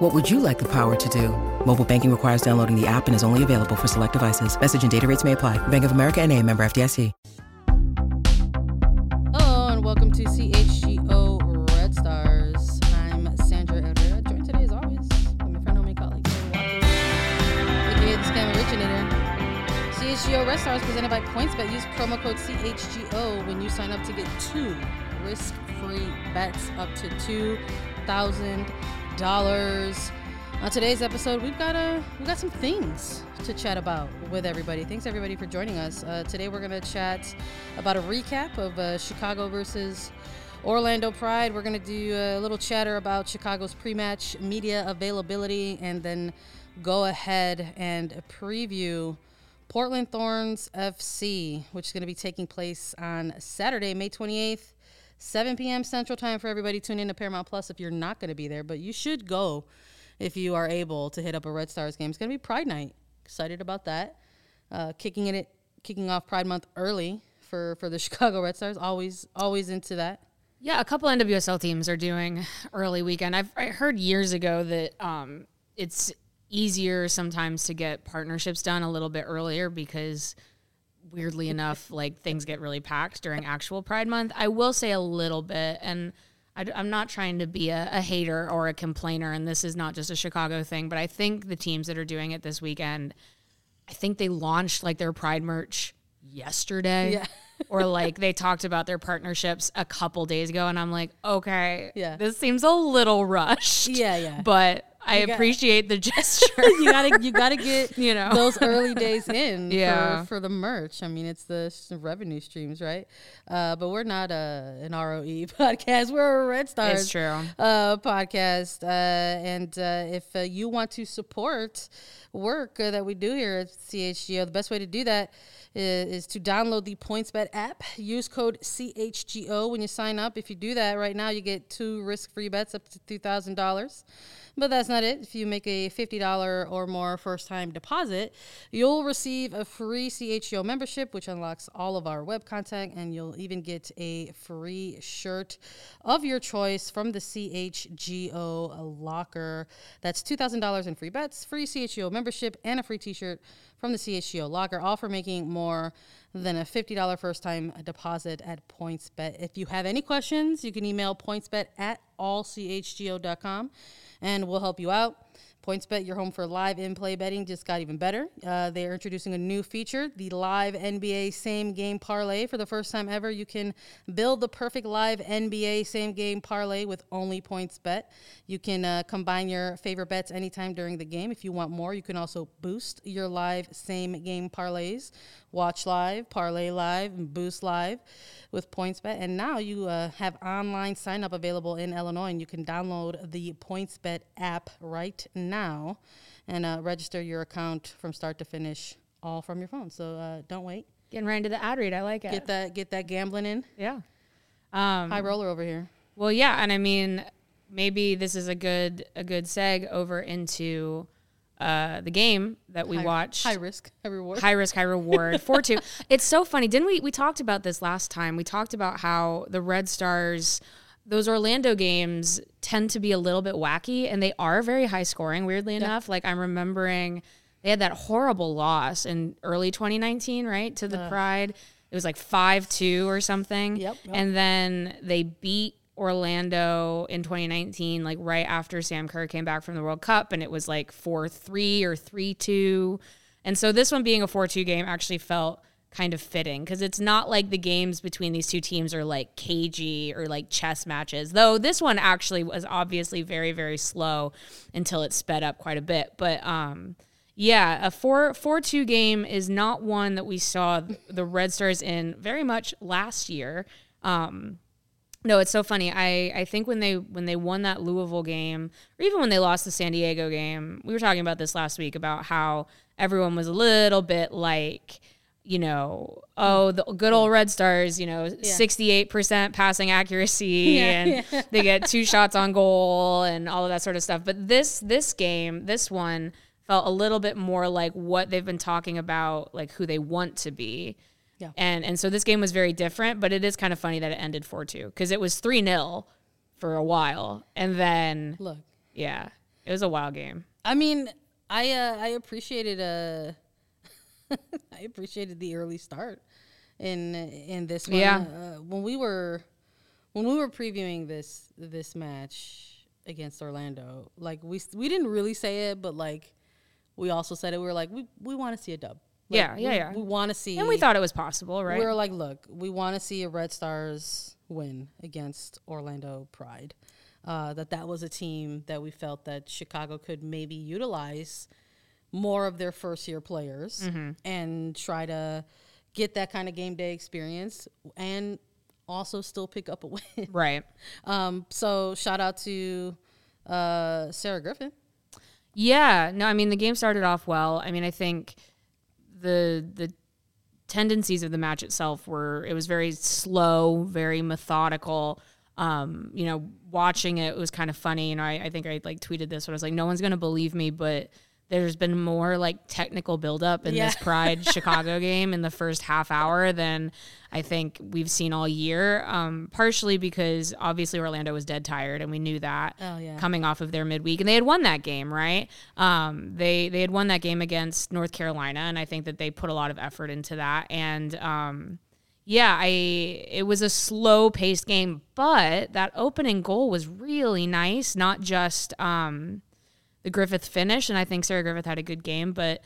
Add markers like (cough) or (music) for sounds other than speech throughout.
What would you like the power to do? Mobile banking requires downloading the app and is only available for select devices. Message and data rates may apply. Bank of America and a member FDIC. Hello and welcome to CHGO Red Stars. I'm Sandra Herrera, joined today as always by my friend and colleague, aka the Scam Originator. CHGO Red Stars presented by PointsBet. Use promo code CHGO when you sign up to get two risk-free bets up to two thousand dollars. On today's episode, we've got a we've got some things to chat about with everybody. Thanks everybody for joining us. Uh, today we're gonna chat about a recap of uh, Chicago versus Orlando Pride. We're gonna do a little chatter about Chicago's pre-match media availability, and then go ahead and preview Portland Thorns FC, which is going to be taking place on Saturday, May 28th, 7 p.m. Central Time for everybody. Tune in to Paramount Plus if you're not going to be there, but you should go if you are able to hit up a Red Stars game. It's going to be Pride Night. Excited about that. Uh, kicking it, kicking off Pride Month early for for the (laughs) Chicago Red Stars. Always always into that. Yeah, a couple NWSL teams are doing early weekend. I've I heard years ago that um, it's easier sometimes to get partnerships done a little bit earlier because weirdly enough, like things get really packed during actual Pride Month. I will say a little bit, and I, am not trying to be a, a hater or a complainer, and this is not just a Chicago thing, but I think the teams that are doing it this weekend, I think they launched like their Pride merch yesterday. Yeah. (laughs) or like they talked about their partnerships a couple days ago, and I'm like, okay, Yeah. this seems a little rushed. Yeah, yeah. But I appreciate the (laughs) gesture. (laughs) you gotta you gotta get (laughs) You know. those early days in Yeah. for, for the merch. I mean, it's the revenue streams, right? Uh, but we're not a an ROE podcast. We're a Red Stars. It's true. Uh, podcast. Uh, and uh, if uh, you want to support work uh, that we do here at CHGO, the best way to do that is, is to download the PointsBet app. Use code CHGO when you sign up. If you do that right now, you get two risk-free bets up to two thousand dollars. But that's not it. If you make a $50 or more first time deposit, you'll receive a free CHGO membership, which unlocks all of our web content, and you'll even get a free shirt of your choice from the CHGO locker. That's $2,000 in free bets, free CHGO membership, and a free t shirt from the CHGO locker, all for making more than a $50 first time deposit at PointsBet. If you have any questions, you can email pointsbet at allchgo.com and we'll help you out. PointsBet, your home for live in play betting, just got even better. Uh, they are introducing a new feature, the live NBA same game parlay. For the first time ever, you can build the perfect live NBA same game parlay with only PointsBet. You can uh, combine your favorite bets anytime during the game. If you want more, you can also boost your live same game parlays. Watch live, parlay live, and boost live with PointsBet. And now you uh, have online sign up available in Illinois, and you can download the PointsBet app right now and uh, register your account from start to finish, all from your phone. So uh, don't wait. Getting right into the ad read. I like it. Get that get that gambling in. yeah. Um, High roller over here. Well, yeah, and I mean, maybe this is a good a good seg over into uh, the game that we High- watched. High risk, high reward. High risk, high reward. (laughs) Four two. It's so funny. Didn't we? We talked about this last time. We talked about how the Red Stars, those Orlando games, tend to be a little bit wacky, and they are very high scoring. Weirdly enough, like I'm remembering, they had that horrible loss in early 2019, right, to the Pride. It was like five two or something. Yep, yep. And then they beat Orlando in 2019, like right after Sam Kerr came back from the World Cup, and it was like 4 3 or 3 2. And so this one being a 4 2 game actually felt kind of fitting because it's not like the games between these two teams are like cagey or like chess matches, though this one actually was obviously very, very slow until it sped up quite a bit. But, um, yeah, a 4 4 2 game is not one that we saw the Red Stars in very much last year. Um, no, it's so funny. I, I think when they when they won that Louisville game, or even when they lost the San Diego game, we were talking about this last week about how everyone was a little bit like, you know, oh, the good old Red Stars, you know, sixty-eight percent passing accuracy, (laughs) and they get two shots on goal and all of that sort of stuff. But this this game, this one felt a little bit more like what they've been talking about, like who they want to be. Yeah. And and so this game was very different, but it is kind of funny that it ended four two because it was three 0 for a while, and then Look, yeah, it was a wild game. I mean, I uh, I appreciated uh (laughs) I appreciated the early start in in this one. Yeah. Uh, when we were when we were previewing this this match against Orlando, like we we didn't really say it, but like we also said it. We were like, we we want to see a dub. Like, Yeah, yeah, we, yeah. We want to see. And we thought it was possible, right? we were like, look, we want to see a Red Stars win against Orlando Pride. Uh, that that was a team that we felt that Chicago could maybe utilize more of their first year players Mm-hmm. and try to get that kind of game day experience and also still pick up a win. (laughs) right. um, so shout out to uh, Sarah Griffith. Yeah, no, I mean the game started off well. I mean, I think the the tendencies of the match itself were it was very slow, very methodical. Um, you know, watching it, was kind of funny. You know, I, I think I like tweeted this when I was like, no one's gonna believe me, but there's been more like technical buildup in this (laughs) Pride Chicago game in the first half hour than I think we've seen all year. Um, partially because obviously Orlando was dead tired, and we knew that Oh, yeah. coming off of their midweek, and they had won that game, right? Um, they they had won that game against North Carolina, and I think that they put a lot of effort into that. And um, yeah, I it was a slow paced game, but that opening goal was really nice. Not just um, the Griffith finish, and I think Sarah Griffith had a good game, but.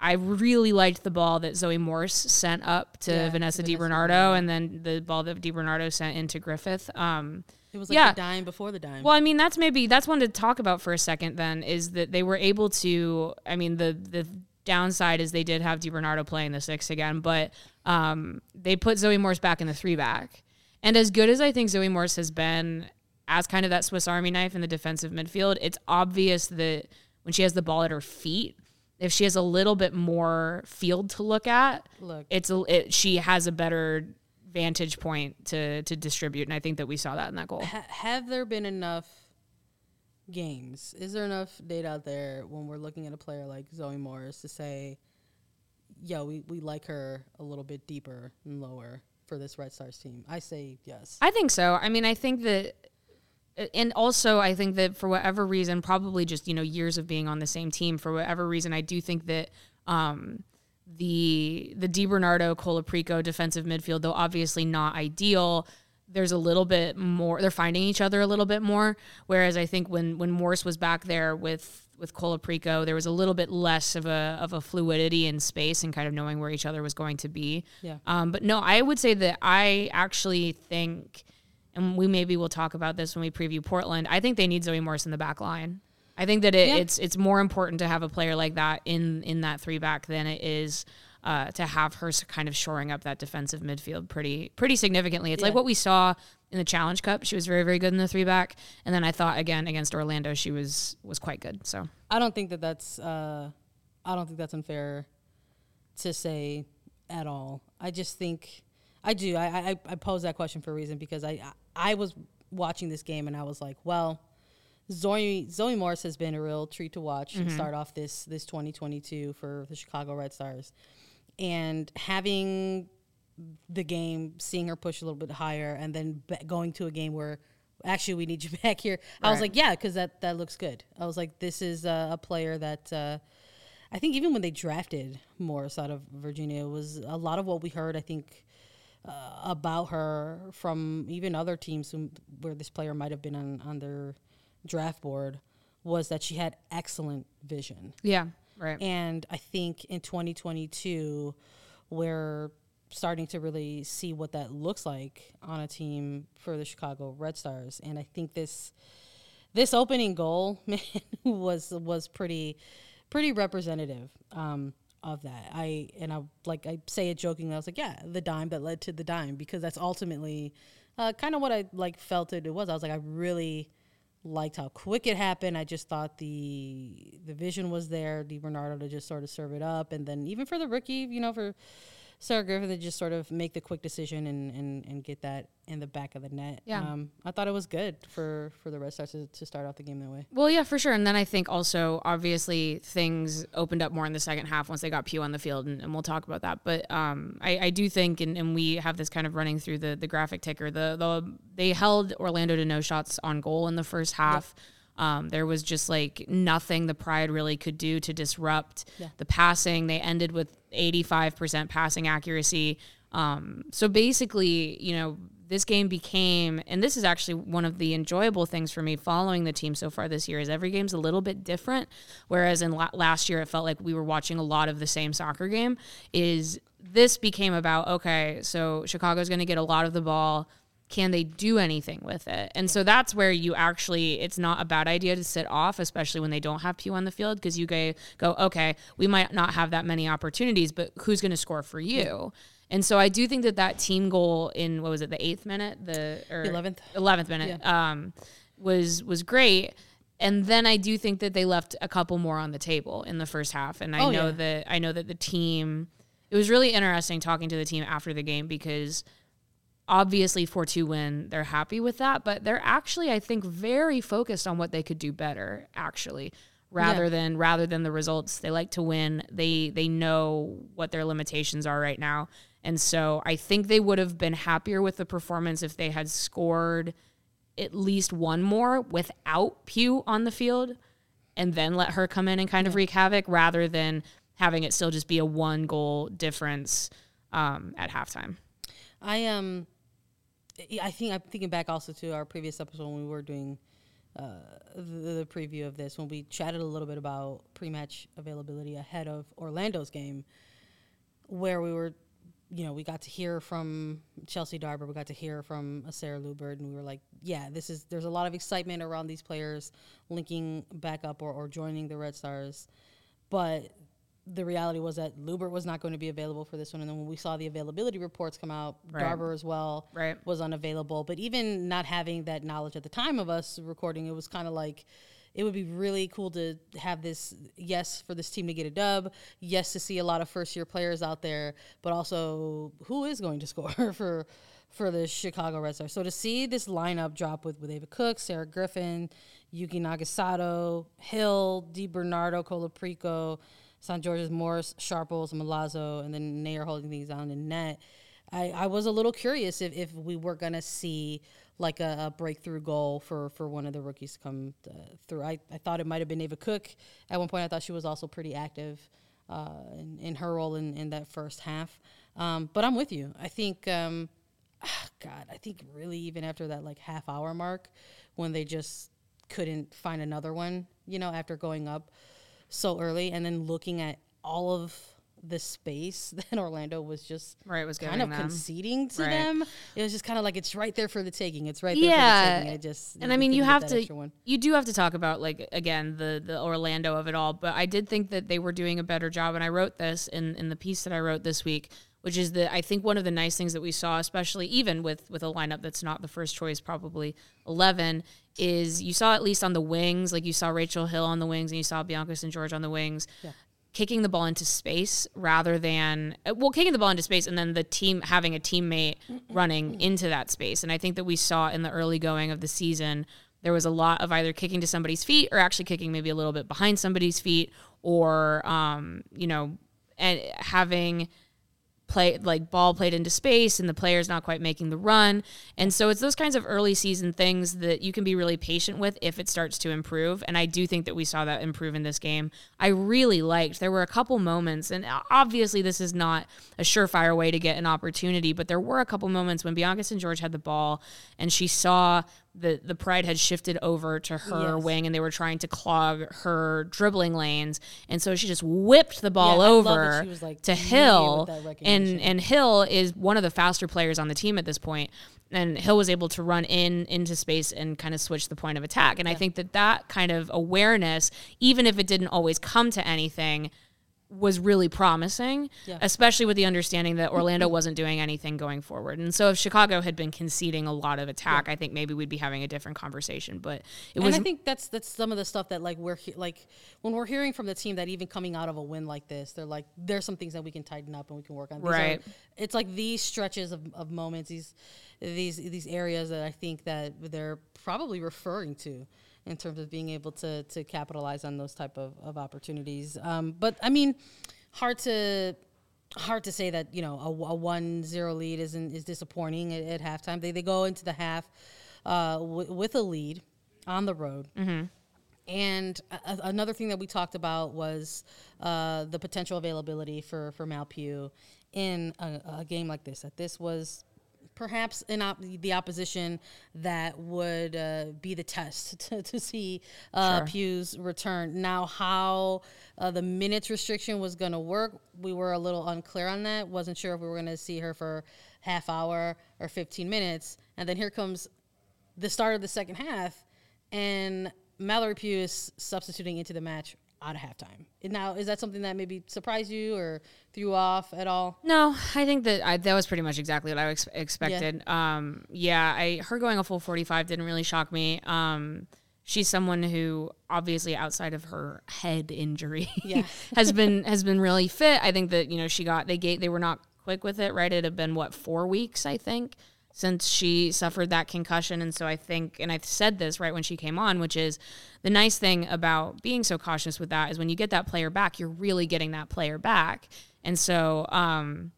I really liked the ball that Zoe Morse sent up to Yeah, Vanessa DiBernardo, and then the ball that DiBernardo sent into Griffith. Um, It was like Yeah. the dime before the dime. well, I mean, that's maybe that's one to talk about for a second. Then is that they were able to. I mean, the the downside is they did have DiBernardo playing the six again, but um, they put Zoe Morse back in the three back. And as good as I think Zoe Morse has been as kind of that Swiss Army knife in the defensive midfield, it's obvious that when she has the ball at her feet, if she has a little bit more field to look at, Look. it's a, it, she has a better vantage point to to distribute, and I think that we saw that in that goal. ha- have there been enough games? Is there enough data out there when we're looking at a player like Zoe Morse to say, "Yeah, we, we like her a little bit deeper and lower for this Red Stars team? I say yes. I think so. I mean, I think that, and also I think that for whatever reason, probably just you know years of being on the same team. For whatever reason, I do think that um, the the DiBernardo Colaprico defensive midfield, though obviously not ideal, there's a little bit more. They're finding each other a little bit more. Whereas I think when when Morse was back there with with Colaprico, there was a little bit less of a of a fluidity in space and kind of knowing where each other was going to be. Yeah. Um, but no, I would say that I actually think, and we maybe will talk about this when we preview Portland. I think they need Zoe Morse in the back line. I think that it, Yeah. it's it's more important to have a player like that in in that three back than it is. Uh, to have her kind of shoring up that defensive midfield pretty pretty significantly, it's like what we saw in the Challenge Cup. She was very very good in the three back, and then I thought again against Orlando she was was quite good. So I don't think that that's uh, I don't think that's unfair to say at all. I just think I do. I I, I pose that question for a reason because I I was watching this game and I was like, well, Zoe Zoe Morse has been a real treat to watch and start off this this 2022 for the Chicago Red Stars, and having the game, seeing her push a little bit higher, and then going to a game where actually we need you (laughs) back here. I was like, yeah, because that that looks good. I was like, this is uh, a player that uh, I think even when they drafted Morse out of Virginia, it was a lot of what we heard. I think uh, about her from even other teams who, where this player might have been on on their draft board was that she had excellent vision. yeah, right. And I think in 2022, we're starting to really see what that looks like on a team for the Chicago Red Stars. And I think this this opening goal, (laughs) man, was was pretty pretty representative um, of that. I and I like I say it jokingly. I was like, yeah, the dime that led to the dime because that's ultimately uh, kind of what I like felt it, it was. I was like, I really liked how quick it happened. I just thought the the vision was there. Di Bernardo to just sort of serve it up, and then even for the rookie, you know, for Sarah Griffith to just sort of make the quick decision and, and, and get that in the back of the net. Yeah. Um, I thought it was good for, for the Red Stars to, to start off the game that way. Well, yeah, for sure. And then I think also, obviously, things opened up more in the second half once they got Pugh on the field, and, and we'll talk about that. But um, I, I, do think, and, and, we have this kind of running through the, the graphic ticker, the, the they held Orlando to no shots on goal in the first half. Yep. Um, there was just like nothing the Pride really could do to disrupt yeah. the passing. They ended with 85% passing accuracy. Um, so basically, you know, this game became, and this is actually one of the enjoyable things for me following the team so far this year, is every game's a little bit different. Whereas in la- last year, it felt like we were watching a lot of the same soccer game. Is this became about okay, so Chicago's going to get a lot of the ball. Can they do anything with it? And so that's where you actually, it's not a bad idea to sit off, especially when they don't have Pugh on the field, because you go, okay, we might not have that many opportunities, but who's going to score for you? And so I do think that that team goal in what was it the eighth minute the eleventh eleventh minute yeah. um, was was great. And then I do think that they left a couple more on the table in the first half. And I oh, know yeah. that I know that the team. It was really interesting talking to the team after the game because obviously 4-2 win they're happy with that but they're actually i think very focused on what they could do better actually rather yeah. than rather than the results they like to win they they know what their limitations are right now and so I think they would have been happier with the performance if they had scored at least one more without Pugh on the field and then let her come in and kind yeah. of wreak havoc rather than having it still just be a one goal difference um, at halftime. I um I think I'm thinking back also to our previous episode when we were doing uh, the, the, preview of this when we chatted a little bit about pre-match availability ahead of Orlando's game, where we were you know, we got to hear from Chelsea Darber, we got to hear from Sarah Luebbert, and we were like, yeah, this is, there's a lot of excitement around these players linking back up or, or joining the Red Stars. But the reality was that Luebbert was not going to be available for this one. And then when we saw the availability reports come out, right. Darber as well right. was unavailable. But even not having that knowledge at the time of us recording, it was kind of like, it would be really cool to have this yes for this team to get a dub yes to see a lot of first year players out there but also who is going to score (laughs) for for the chicago red stars so to see this lineup drop with, with ava cook sarah griffith yuki nagasato hill DiBernardo colaprico St. George's Morse, Sharples, Milazzo, and then Naeher holding things down in net. I, I was a little curious if, if we were going to see like a, a, breakthrough goal for, for one of the rookies come through. I, I thought it might have been Ava Cook. At one point, I thought she was also pretty active uh, in, in her role in, in that first half. Um, but I'm with you. I think, um, God, I think really even after that like half hour mark when they just couldn't find another one, you know, after going up so early and then looking at all of the space (laughs) that Orlando was just right was kind of them. conceding to right. them. It was just kind of like it's right there for the taking. It's right there yeah. for the. It just and I mean you have to you do have to talk about like again the the Orlando of it all. But I did think that they were doing a better job, and I wrote this in in the piece that I wrote this week. Which is the I think one of the nice things that we saw, especially even with with a lineup that's not the first choice, probably eleven, is you saw at least on the wings, like you saw Rachel Hill on the wings and you saw Bianca St. George on the wings. Yeah kicking the ball into space rather than uh, well kicking the ball into space and then the team having a teammate running into that space and i think that we saw in the early going of the season there was a lot of either kicking to somebody's feet or actually kicking maybe a little bit behind somebody's feet or um, you know and having play like ball played into space and the player's not quite making the run. And so it's those kinds of early season things that you can be really patient with if it starts to improve. And I do think that we saw that improve in this game. I really liked there were a couple moments, and uh, obviously this is not a surefire way to get an opportunity, but there were a couple moments when Bianca St. George had the ball and she saw the the pride had shifted over to her yes. wing and they were trying to clog her dribbling lanes. And so she just whipped the ball yeah, over like to Hill. and and Hill is one of the faster players on the team at this point. And Hill was able to run in into space and kind of switch the point of attack. And yeah. I think that that kind of awareness even if it didn't always come to anything was really promising, Yeah. especially with the understanding that Orlando wasn't doing anything going forward. And so if Chicago had been conceding a lot of attack, I think maybe we'd be having a different conversation. But it was. and I think that's that's some of the stuff that like we're he- like when we're hearing from the team that even coming out of a win like this, they're like there's some things that we can tighten up and we can work on. These are- Right. it's like these stretches of, of moments, these these these areas that I think that they're probably referring to in terms of being able to to capitalize on those type of, of opportunities. Um, but I mean, hard to hard to say that you know a, a one zero lead isn't is disappointing at, at halftime. They they go into the half uh, w- with a lead on the road. And a- a- another thing that we talked about was uh, the potential availability for for Mal Pugh in a, a game like this. That this was perhaps in op- the opposition that would uh, be the test (laughs) to, to see uh, Pugh's return. Now, how uh, the minutes restriction was going to work, we were a little unclear on that. Wasn't sure if we were going to see her for half hour or 15 minutes. And then here comes the start of the second half, and Mallory Pugh is substituting into the match out of halftime. Now, is that something that maybe surprised you or threw off at all? No, I think that I, that was pretty much exactly what I ex- expected. Yeah. Um, yeah, I her going a full forty five didn't really shock me. Um, she's someone who obviously outside of her head injury Yeah. (laughs) has been has been really fit. I think that you know she got they gave they were not quick with it. Right, it had been what four weeks I think since she suffered that concussion. And so I think, and I said this right when she came on, which is the nice thing about being so cautious with that is when you get that player back, you're really getting that player back. And so, um,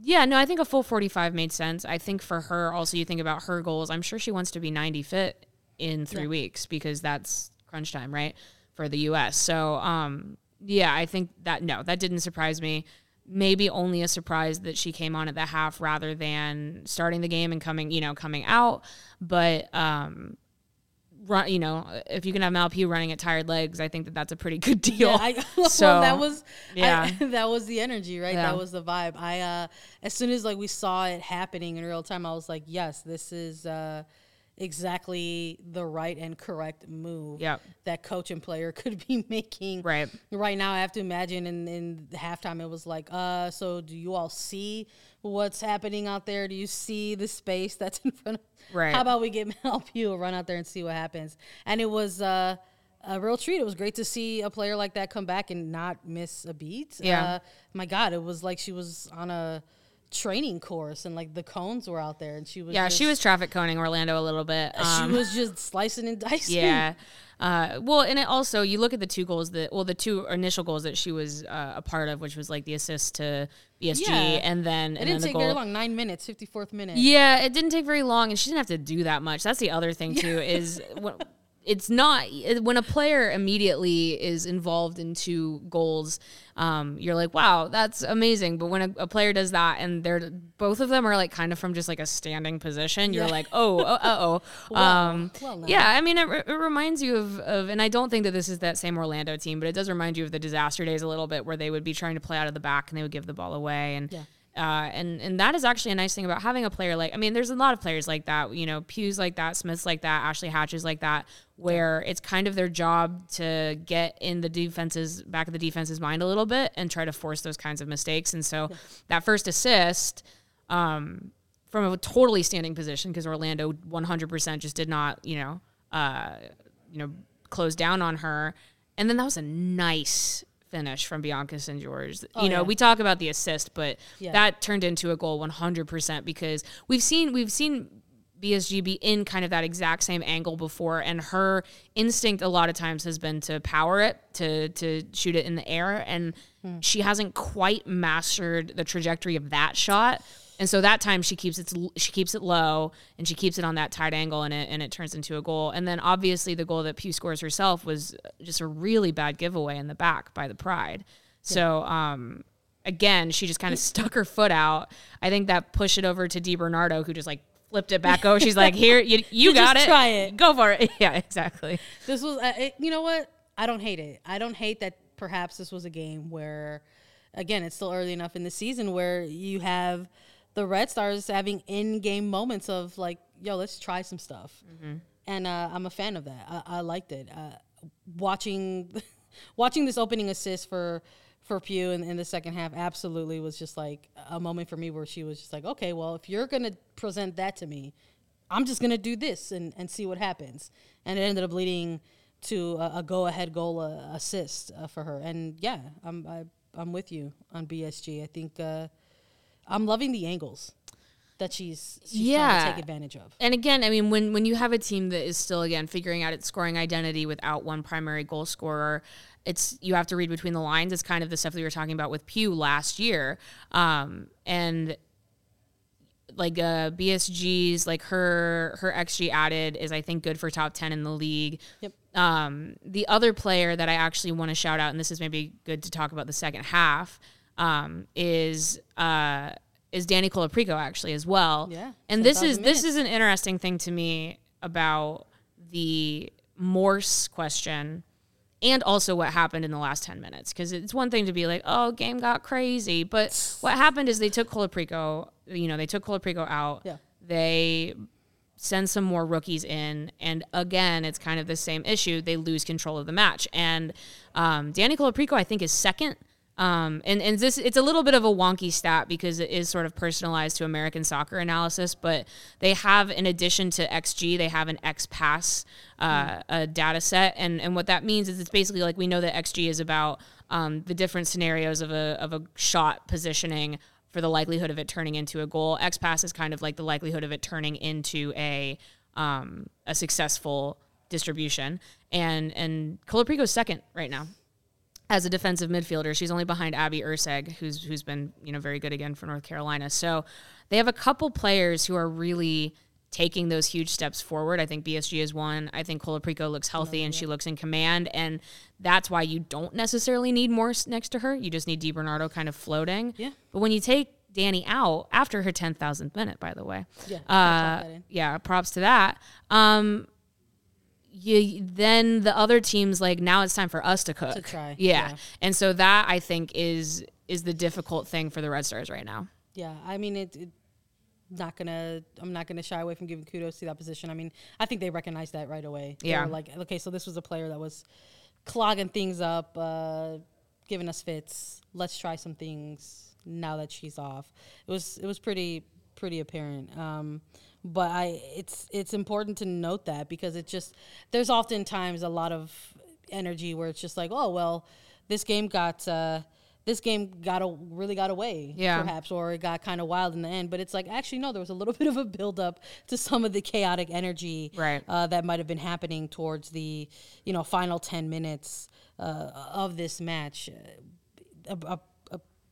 yeah, no, I think a full 45 made sense. I think for her, also, you think about her goals. I'm sure she wants to be 90 fit in three Yeah. weeks because that's crunch time, right? For the US. So, um, yeah, I think that, no, that didn't surprise me maybe only a surprise that she came on at the half rather than starting the game and coming, you know, coming out. But um, run, you know, if you can have Mal Pugh running at tired legs, I think that that's a pretty good (laughs) deal. Yeah, I, (laughs) well, So, that was yeah. I, (laughs) that was the energy, right? Yeah. That was the vibe. I uh, as soon as like we saw it happening in real time, I was like, yes, this is uh, exactly the right and correct move Yep. that coach and player (laughs) could be making. Right. Right now, I have to imagine in in halftime, it was like, uh, so do you all see what's happening out there? Do you see the space that's in front of? (laughs) Right. How about we get (laughs) help you run out there and see what happens? And it was uh, a real treat. It was great to see a player like that come back and not miss a beat. Yeah. Uh, my God, it was like she was on a training course and like the cones were out there and she was Yeah, just, she was traffic coning Orlando a little bit. (laughs) she Um, was just slicing and dicing. (laughs) yeah. Uh, well, and it also you look at the two goals that well the two initial goals that she was uh, a part of, which was like the assist to BSG, Yeah. and then It and didn't then the take goal. very long. Nine minutes, fifty fourth minute. Yeah, it didn't take very long, and she didn't have to do that much. That's the other thing (laughs) too. Is when, it's not when a player immediately is involved in two goals. Um, you're like, wow, that's amazing. But when a, a player does that, and they're both of them are like kind of from just like a standing position, you're Yeah. like, oh, uh oh. (laughs) Well, um, well, now. yeah, I mean, it, it reminds you of, of, and I don't think that this is that same Orlando team, but it does remind you of the disaster days a little bit, where they would be trying to play out of the back and they would give the ball away, and Yeah. Uh, and and that is actually a nice thing about having a player like I mean, there's a lot of players like that. You know, Pugh's like that, Smith's like that, Ashley Hatch is like that, where it's kind of their job to get in the defense's back of the defense's mind a little bit and try to force those kinds of mistakes. And so that first assist. Um, from a totally standing position because Orlando 100% just did not, you know, uh, you know, close down on her. And then that was a nice finish from Bianca St. George. Oh, you know, yeah. we talk about the assist, but Yeah. that turned into a goal 100% because we've seen we've seen BSG be in kind of that exact same angle before and her instinct a lot of times has been to power it to to shoot it in the air and hmm. she hasn't quite mastered the trajectory of that shot and so that time she keeps it she keeps it low and she keeps it on that tight angle and it and it turns into a goal and then obviously the goal that Pugh scores herself was just a really bad giveaway in the back by the Pride so um again, she just kind of stuck her foot out. I think that pushed it over to Di Bernardo, who just like flipped it back over. She's like, "Here, you, (laughs) you, got it. try it." Go for it." (laughs) Yeah, exactly. This was, uh, it, you know what? I don't hate it. I don't hate that perhaps this was a game where, again, it's still early enough in the season where you have the Red Stars having in game moments of like, yo, let's try some stuff. And uh, I'm a fan of that. I, I liked it. Uh, watching, (laughs) watching this opening assist for, for Pugh in, in the second half absolutely was just like a moment for me where she was just like, okay, well, if you're gonna present that to me, I'm just gonna do this and, and see what happens. And it ended up leading to a, a go ahead goal uh, assist uh, for her. And yeah, I'm I, I'm with you on BSG. I think uh, I'm loving the angles that she's, she's trying Yeah. to take advantage of. And again, I mean, when when you have a team that is still again figuring out its scoring identity without one primary goal scorer, it's you have to read between the lines. It's kind of the stuff that we were talking about with Pugh last year, um, and like uh, BSG's like her her xG added is I think good for top ten in the league. Yep. Um, the other player that I actually want to shout out, and this is maybe good to talk about the second half, um, is uh, is Dani Colaprico actually as well. Yeah, and this is this is an interesting thing to me about the Morse question and also what happened in the last 10 minutes. Because it's one thing to be like oh game got crazy but what happened is they took Colaprico you know they took Colaprico out. Yeah. they send some more rookies in and again it's kind of the same issue. They lose control of the match. And um, Dani Colaprico I think is second um, and and this it's a little bit of a wonky stat because it is sort of personalized to American soccer analysis, but they have in addition to XG, they have an X pass uh, a data set, and and what that means is it's basically like we know that XG is about um, the different scenarios of a of a shot positioning for the likelihood of it turning into a goal. X pass is kind of like the likelihood of it turning into a um, a successful distribution, and and Colaprico's second right now as a defensive midfielder. She's only behind Abby Erceg, who's who's been you know very good again for North Carolina. So they have a couple players who are really taking those huge steps forward. I think BSG is one. I think Colaprico looks healthy and she looks in command, and that's why you don't necessarily need Morse next to her. You just need Di Bernardo kind of floating. Yeah. But when you take Dani out after her ten thousandth minute, by the way, Yeah, uh, I'll pop that in. yeah, props to that. Um, you then the other teams like now it's time for us to cook. To try, (laughs) Yeah. yeah. And so that I think is is the difficult thing for the Red Stars right now. Yeah, I mean it, it. Not gonna. I'm not gonna shy away from giving kudos to that position. I mean, I think they recognized that right away. They Yeah. like, okay, so this was a player that was clogging things up, uh, giving us fits. Let's try some things now that she's off. It was it was pretty pretty apparent. Um, but I it's it's important to note that because it just there's oftentimes a lot of energy where it's just like, oh well, this game got. Uh, this game got a, really got away, Yeah. perhaps, or it got kind of wild in the end. But it's like actually no, there was a little (laughs) bit of a build up to some of the chaotic energy Right. uh, that might have been happening towards the you know final ten minutes uh, of this match. Uh, A, a, a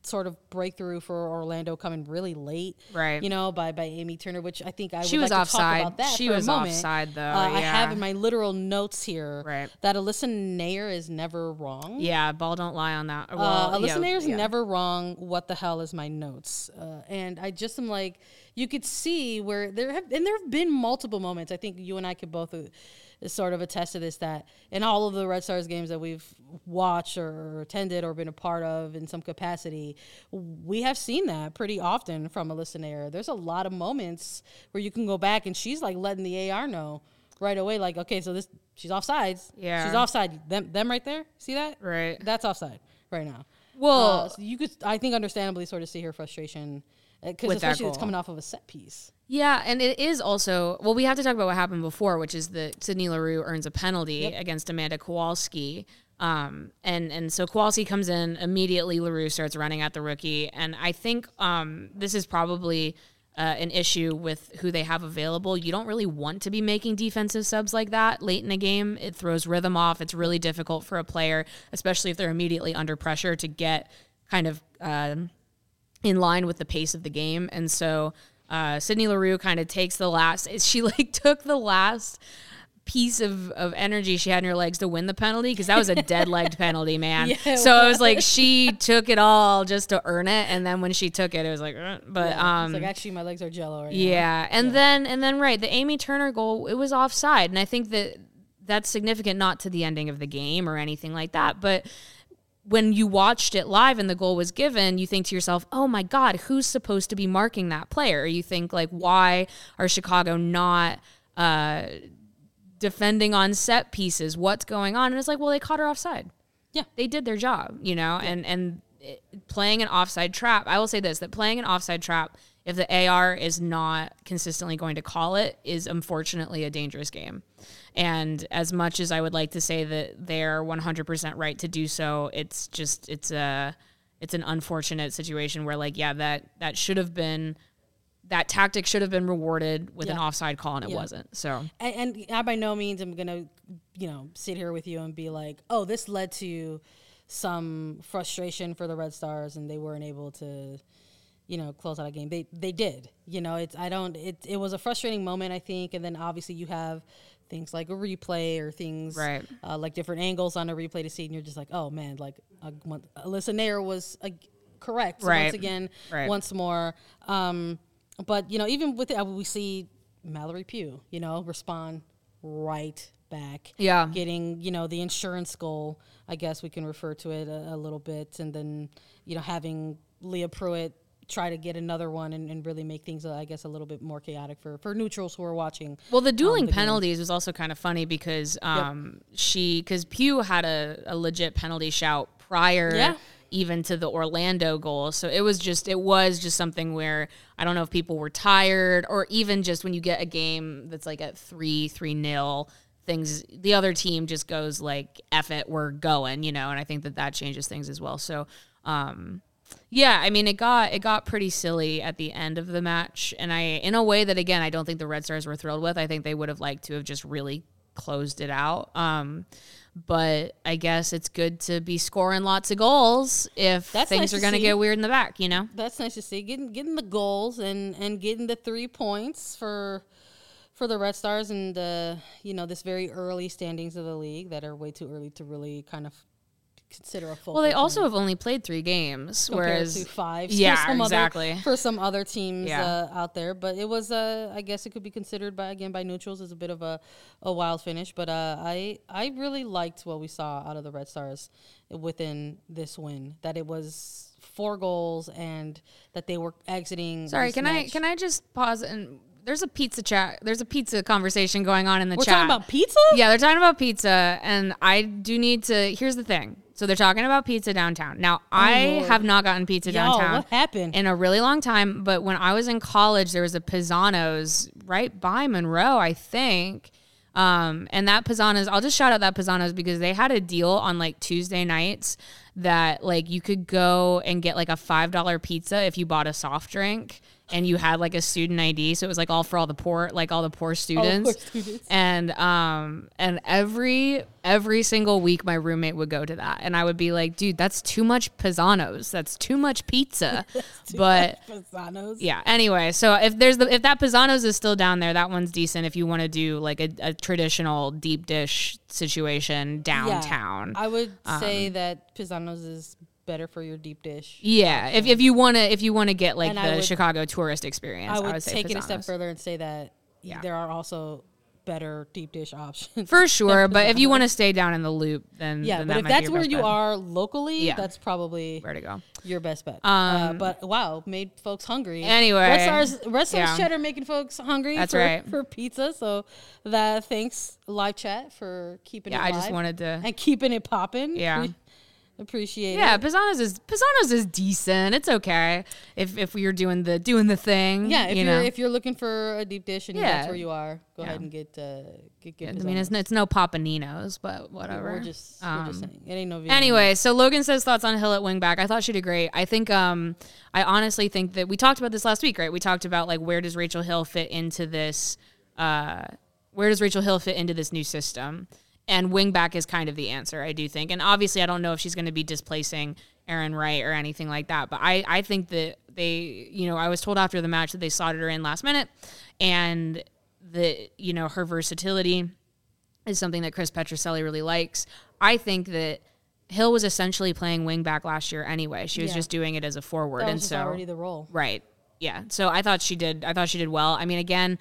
sort of breakthrough for Orlando coming really late, Right. You know, by by Amy Turner, which I think I She was like offside. to talk about that. She was offside, though, Uh, I have in my literal notes here Right. that Alyssa Naeher is never wrong. Yeah, ball don't lie on that. Well, Uh, Alyssa yeah, is yeah. never wrong. What the hell is my notes? Uh, and I just am like, you could see where there have, and there have been multiple moments. I think you and I could both uh, sort of attest to this that in all of the Red Stars games that we've watched or attended or been a part of in some capacity, we have seen that pretty often from Alyssa Naeher. There's a lot of moments where you can go back and she's like letting the AR know right away, like, okay, so this she's offsides. Yeah. she's offside. Them, them right there. See that? Right. That's offside right now. Well- Uh, so you could, I think, understandably sort of see her frustration because that especially it's coming off of a set piece. Yeah, and it is also well. We have to talk about what happened before, which is that Sydney Leroux earns a penalty against Amanda Kowalski, um, and and so Kowalski comes in immediately. Leroux starts running at the rookie, and I think um, this is probably uh, an issue with who they have available. You don't really want to be making defensive subs like that late in a game. It throws rhythm off. It's really difficult for a player, especially if they're immediately under pressure, to get kind of. Um, in line with the pace of the game. And so uh, Sydney Leroux kind of takes the last, (laughs) she like took the last piece of, of energy she had in her legs to win the penalty because that was a dead legged penalty, man. (laughs) Yeah, it so it was like she took it all just to earn it. And then when she took it, it was like, uh, but Yeah, um, it's like actually my legs are jello right now. yeah, and then and then right, the Amy Turner goal it was offside, and I think that that's significant not to the ending of the game or anything like that, but when you watched it live and the goal was given, you think to yourself, "Oh my God, who's supposed to be marking that player?" You think like, "Why are Chicago not uh, defending on set pieces? What's going on?" And it's like, "Well, they caught her offside. Yeah. They did their job, you know, and and it, playing an offside trap. I will say this: that playing an offside trap, if the AR is not consistently going to call it, is unfortunately a dangerous game. And as much as I would like to say that they're 100% right to do so, it's just it's a it's an unfortunate situation where like yeah that that should have been that tactic should have been rewarded with an offside call and it Yeah. wasn't. So and, and I by no means am gonna, you know, sit here with you and be like, oh, this led to some frustration for the Red Stars and they weren't able to, you know, close out a game. They they did. You know, it's I don't. It it was a frustrating moment, I think, and then obviously you have things like a replay or things Right. uh, like different angles on a replay to see, and you're just like, oh man, like uh, Alyssa Naeher was uh, correct Right. once again, Right. once more. Um, but you know, even with it, we see Mallory Pugh, you know, respond right back. Yeah. getting you know the insurance goal. I guess we can refer to it a, a little bit, and then you know having Leah Pruitt try to get another one and, and really make things, uh, I guess, a little bit more chaotic for for neutrals who are watching. Well, the dueling the game. penalties was also kind of funny because um, she because Pugh had a, a legit penalty shout prior Yeah. even to the Orlando goal. So it was just it was just something where I don't know if people were tired or even just when you get a game that's like at three three nil things the other team just goes like F it we're going you know and I think that that changes things as well. So um, yeah, I mean it got it got pretty silly at the end of the match, and I in a way that again I don't think the Red Stars were thrilled with. I think they would have liked to have just really closed it out. Um, but I guess it's good to be scoring lots of goals if That's things nice are going to get weird in the back, you know. That's nice to see. Getting getting the goals and and getting the three points for for the Red Stars and the you know this very early standings of the league that are way too early to really kind of consider a full. Well, they also have only played three games, whereas five. Yeah, for some exactly. Other, for some other teams Yeah. uh, out there, but it was, uh, I guess, it could be considered by again by neutrals as a bit of a, a wild finish. But uh, I I really liked what we saw out of the Red Stars within this win. That it was four goals and that they were exiting. sorry, can I can I just pause and there's a pizza chat. There's a pizza conversation going on in the chat. We're chat. talking about pizza. Yeah, they're talking about pizza, and I do need to. Here's the thing. So they're talking about pizza downtown. Now, I Oh, Lord. have not gotten pizza Yo, downtown what happened? in a really long time. But when I was in college, there was a Pizano's right by Monroe, I think. Um, and that Pizano's, I'll just shout out that Pizano's because they had a deal on like Tuesday nights that like you could go and get like a five dollar pizza if you bought a soft drink and you had like a student ID. So it was like all for all the poor, like all the poor students. All poor students. And um and every every single week my roommate would go to that and I would be like, dude, that's too much Pizano's. That's too much pizza. (laughs) too but Pizano's. yeah. Anyway, so if there's the if that Pizano's is still down there, that one's decent. If you want to do like a, a traditional deep dish situation Yeah. downtown, I would say Um, that Pizano's is better for your deep dish. yeah. If, if you want to if you want to get like And the would- Chicago tourist experience, I would, say take it a step further and say that Yeah. there are also better deep dish options. for sure. (laughs) but if you want to stay down in the loop, then yeah, then but that if might be that's your where best you bet. are locally, Yeah. that's probably where to go. your best bet. uh, Um, but wow, made folks hungry. Anyway, Red Stars, Red Stars yeah. Cheddar making folks hungry. That's for, right. for pizza. So that thanks live chat for keeping Yeah, it. I just live wanted to. and keeping it popping. Yeah. Pre- appreciate Yeah, it. Pizano's is Pizano's is decent. It's okay if if you're doing the doing the thing. Yeah, if you are know. if you're looking for a deep dish and Yeah. that's where you are, go ahead and get uh, get get. I mean, it's, Pizano's. it's no Papaninos, but whatever. We're just we're Um, just saying it ain't no. Vietnamese. Anyway, so Logan says thoughts on Hill at wingback. I thought she did great. I think um I honestly think that we talked about this last week, right? We talked about like where does Rachel Hill fit into this uh where does Rachel Hill fit into this new system? And wingback is kind of the answer, I do think. And obviously I don't know if she's going to be displacing Arin Wright or anything like that, but I I think that they, you know, I was told after the match that they slotted her in last minute and the you know, her versatility is something that Chris Petrucelli really likes. I think that Hill was essentially playing wing back last year anyway. She was Yeah. just doing it as a forward, that and so already the role. right, yeah. So I thought she did. I thought she did well. I mean, again,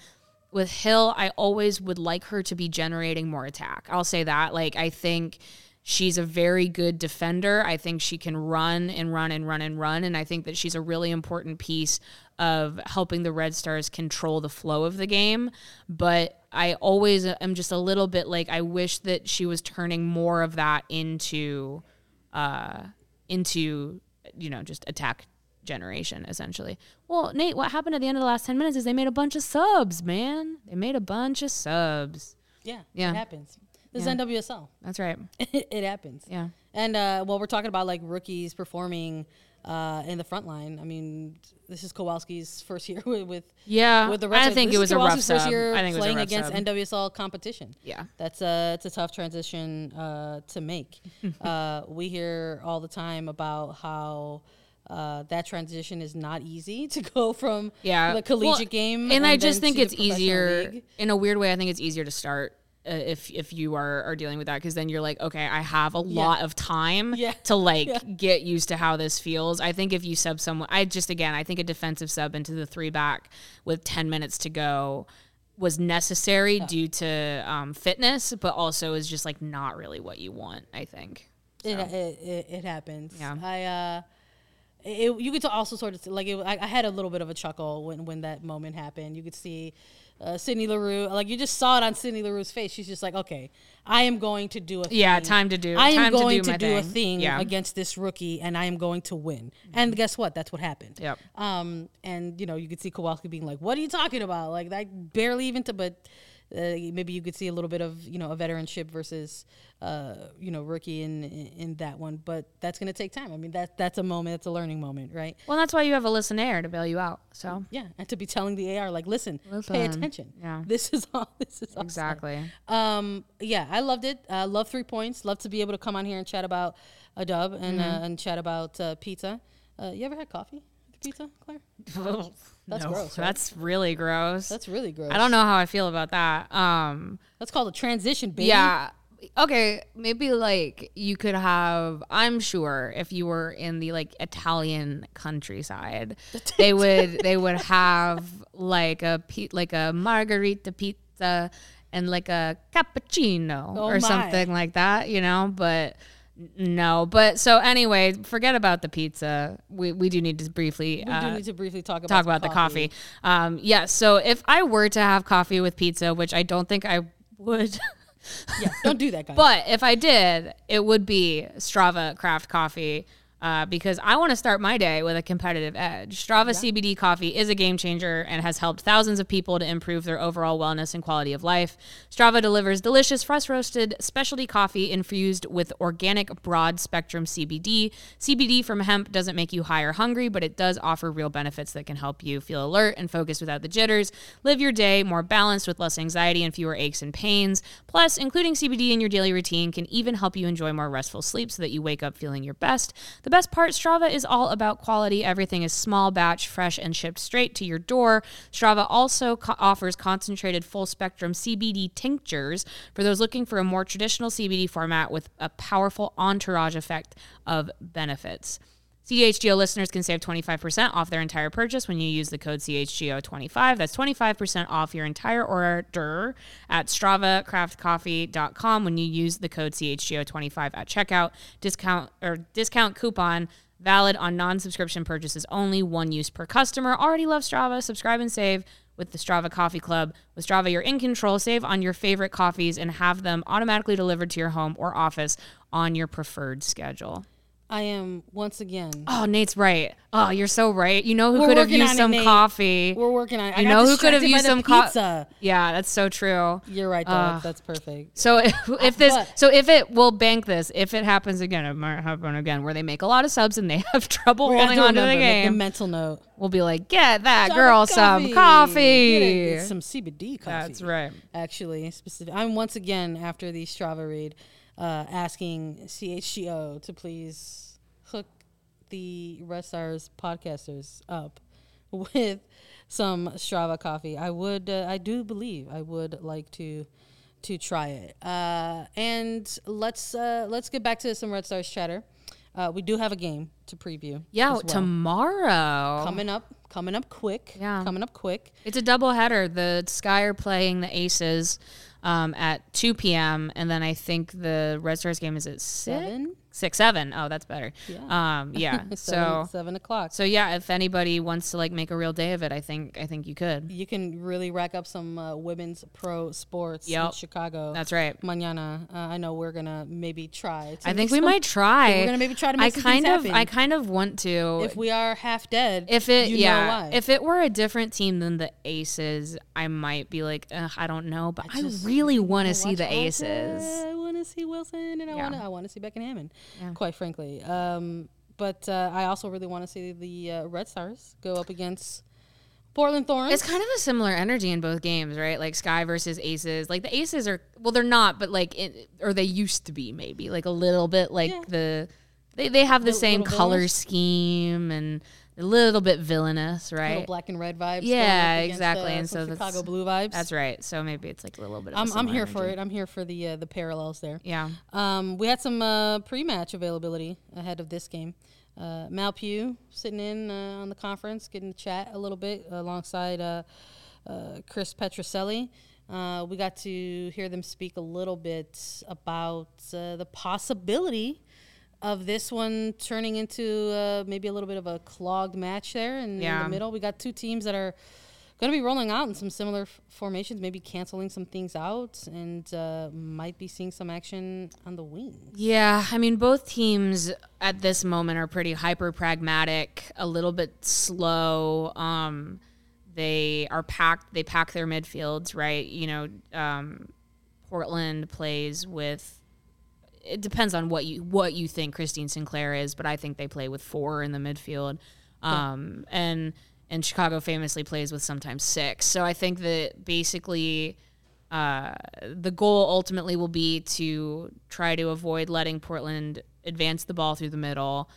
with Hill, I always would like her to be generating more attack. I'll say that. Like I think she's a very good defender. I think she can run and run and run and run, and I think that she's a really important piece of helping the Red Stars control the flow of the game. But I always am just a little bit like I wish that she was turning more of that into uh into you know, just attack generation essentially. Well, Nate, what happened at the end of the last 10 minutes is they made a bunch of subs, man. They made a bunch of subs. Yeah, Yeah. it happens. This Yeah. is NWSL. That's right. (laughs) it happens. Yeah. And uh, well, we're talking about like rookies performing uh, in the front line. I mean, this is Kowalski's first year (laughs) with with, Yeah. with the I rest. of- think it was a rough first year I think it was playing against sub. NWSL competition. Yeah. That's a it's a tough transition uh, to make. (laughs) uh, we hear all the time about how. Uh, that transition is not easy (laughs) to go from Yeah. the collegiate Well, game, and I just think it's easier league. in a weird way. I think it's easier to start uh, if if you are are dealing with that because then you're like, okay, I have a lot of time Yeah. to like (laughs) get used to how this feels. I think if you sub someone, I just again, I think a defensive sub into the three back with ten minutes to go was necessary due to um, fitness, but also is just like not really what you want. I think. It, it, it, it happens. Yeah. I uh, it, you could also sort of like it, I, I had a little bit of a chuckle when when that moment happened. You could see uh, Sydney Leroux, like you just saw it on Sydney Leroux's face. She's just like, okay, I am going to do a thing. Yeah, time to do- I am time to going do to my do, a thing. thing Yeah. against this rookie, and I am going to win. And guess what? That's what happened. Yep. Um, and you know, you could see Kowalski being like, "What are you talking about?" Like, I barely even to, but uh, maybe you could see a little bit of you know a veteranship versus uh, you know rookie in, in in that one. But that's gonna take time. I mean, that that's a moment. That's a learning moment, right? Well, that's why you have a listener to bail you out. So Yeah, and to be telling the AR like, "Listen, pay attention. Yeah. this is all. (laughs) This is offside." exactly. Um, yeah, I loved it. Uh, love three points. Love to be able to come on here and chat about a dub and uh, and chat about uh, pizza. Uh, you ever had coffee with pizza, Claire? (laughs) (laughs) That's No, gross. Right? That's really gross. That's really gross. I don't know how I feel about that. Um, That's called a transition, baby. yeah. Okay, maybe like you could have. I'm sure if you were in the like Italian countryside, (laughs) they would they would have like a like a margarita pizza and like a cappuccino Oh or my. something like that, you know. But no, but so anyway, forget about the pizza. We we do need to briefly We uh, do need to briefly talk about talk about the coffee. Um, yeah. So if I were to have coffee with pizza, which I don't think I would, Yeah, don't do that, guys. (laughs) but if I did, it would be Strava craft coffee. Uh, because I want to start my day with a competitive edge. Strava CBD coffee is a game changer and has helped thousands of people to improve their overall wellness and quality of life. Strava delivers delicious, fresh roasted specialty coffee infused with organic, broad spectrum CBD. CBD from hemp doesn't make you high or hungry, but it does offer real benefits that can help you feel alert and focused without the jitters. Live your day more balanced with less anxiety and fewer aches and pains. Plus, including CBD in your daily routine can even help you enjoy more restful sleep so that you wake up feeling your best. The best part Strava is all about quality. Everything is small batch, fresh, and shipped straight to your door. Strava also co- offers concentrated full spectrum CBD tinctures for those looking for a more traditional CBD format with a powerful entourage effect of benefits. CHGO listeners can save 25% off their entire purchase when you use the code CHGO25. That's 25% off your entire order at StravaCraftCoffee.com when you use the code CHGO25 at checkout. Discount or discount coupon valid on non-subscription purchases only, one use per customer. Already love Strava? Subscribe and save with the Strava Coffee Club. With Strava, you're in control. Save on your favorite coffees and have them automatically delivered to your home or office on your preferred schedule. I am once again. Oh, Nate's right. Oh, you're so right. You know who We're could have working used on it, some Nate. coffee? We're working on. it. I you got know who could have distracted by used the some co- pizza. Yeah, that's so true. You're right, though. That's perfect. So if, (laughs) if this, but- so if it, we'll bank this. If it happens again, it might happen again, where they make a lot of subs and they (laughs) have trouble We have holding to on to the remember, make game. mental note. we'll be like, get that Shot girl some Get coffee. it, some CBD coffee. That's right. Actually, specific. I'm once again after the Strava read, uh, asking CHGO to please hook the Red Stars podcasters up (laughs) with some Strava coffee. I would. Uh, I do believe I would like to to try it. Uh, and let's uh, let's get back to some Red Stars chatter. Uh, we do have a game to preview. Yeah, well. tomorrow. coming up, coming up quick. Yeah. coming up quick. It's a double header. The Sky are playing the Aces um, at 2 p.m. And then I think the Red Stars game is at 7? Six, seven. Oh, that's better. Yeah. Um, yeah. (laughs) seven, so, seven o'clock. so yeah, if anybody wants to like make a real day of it, I think I think you could. you can really rack up some uh, women's pro sports in Chicago. That's right. Mañana. Uh, I know we're gonna maybe try. to I think we some- might try. We're gonna maybe try to I some kind of, happen. I kind of want to. If we are half dead, if it you know yeah why. if it were a different team than the aces i might be like Ugh, i don't know but i, just really want to see the aces I to see Wilson, and I Yeah. want to. I want to see Becky Hammon. Yeah. Quite frankly, um, but uh, I also really want to see the uh, Red Stars go up against Portland Thorns. it's kind of a similar energy in both games right like sky versus aces like the aces are well they're not but like it, or they used to be maybe like a little bit like Yeah. the they, they have the same color scheme and a little bit villainous little right black and red vibes. Yeah, going up against, exactly, Uh, and so Chicago blue vibes. that's right so maybe it's like a little bit of a I'm, I'm here for it. I'm here for the uh, the parallels there. yeah Um, we had some uh, pre-match availability ahead of this game. Uh, Mal Pugh sitting in uh, on the conference, getting to chat a little bit alongside uh, uh, Chris Petrucelli. Uh, we got to hear them speak a little bit about uh, the possibility of this one turning into uh, maybe a little bit of a clogged match there in, in the middle. We got two teams that are going to be rolling out in some similar f- formations, maybe canceling some things out, and uh, might be seeing some action on the wings. Yeah, I mean, both teams at this moment are pretty hyper pragmatic, a little bit slow. Um, they are packed. They pack their midfields, right? You know, um, Portland plays with. It depends on what you what you think Christine Sinclair is, but I think they play with four in the midfield, um, and and Chicago famously plays with sometimes six. So I think that basically uh, the goal ultimately will be to try to avoid letting Portland advance the ball through the middle.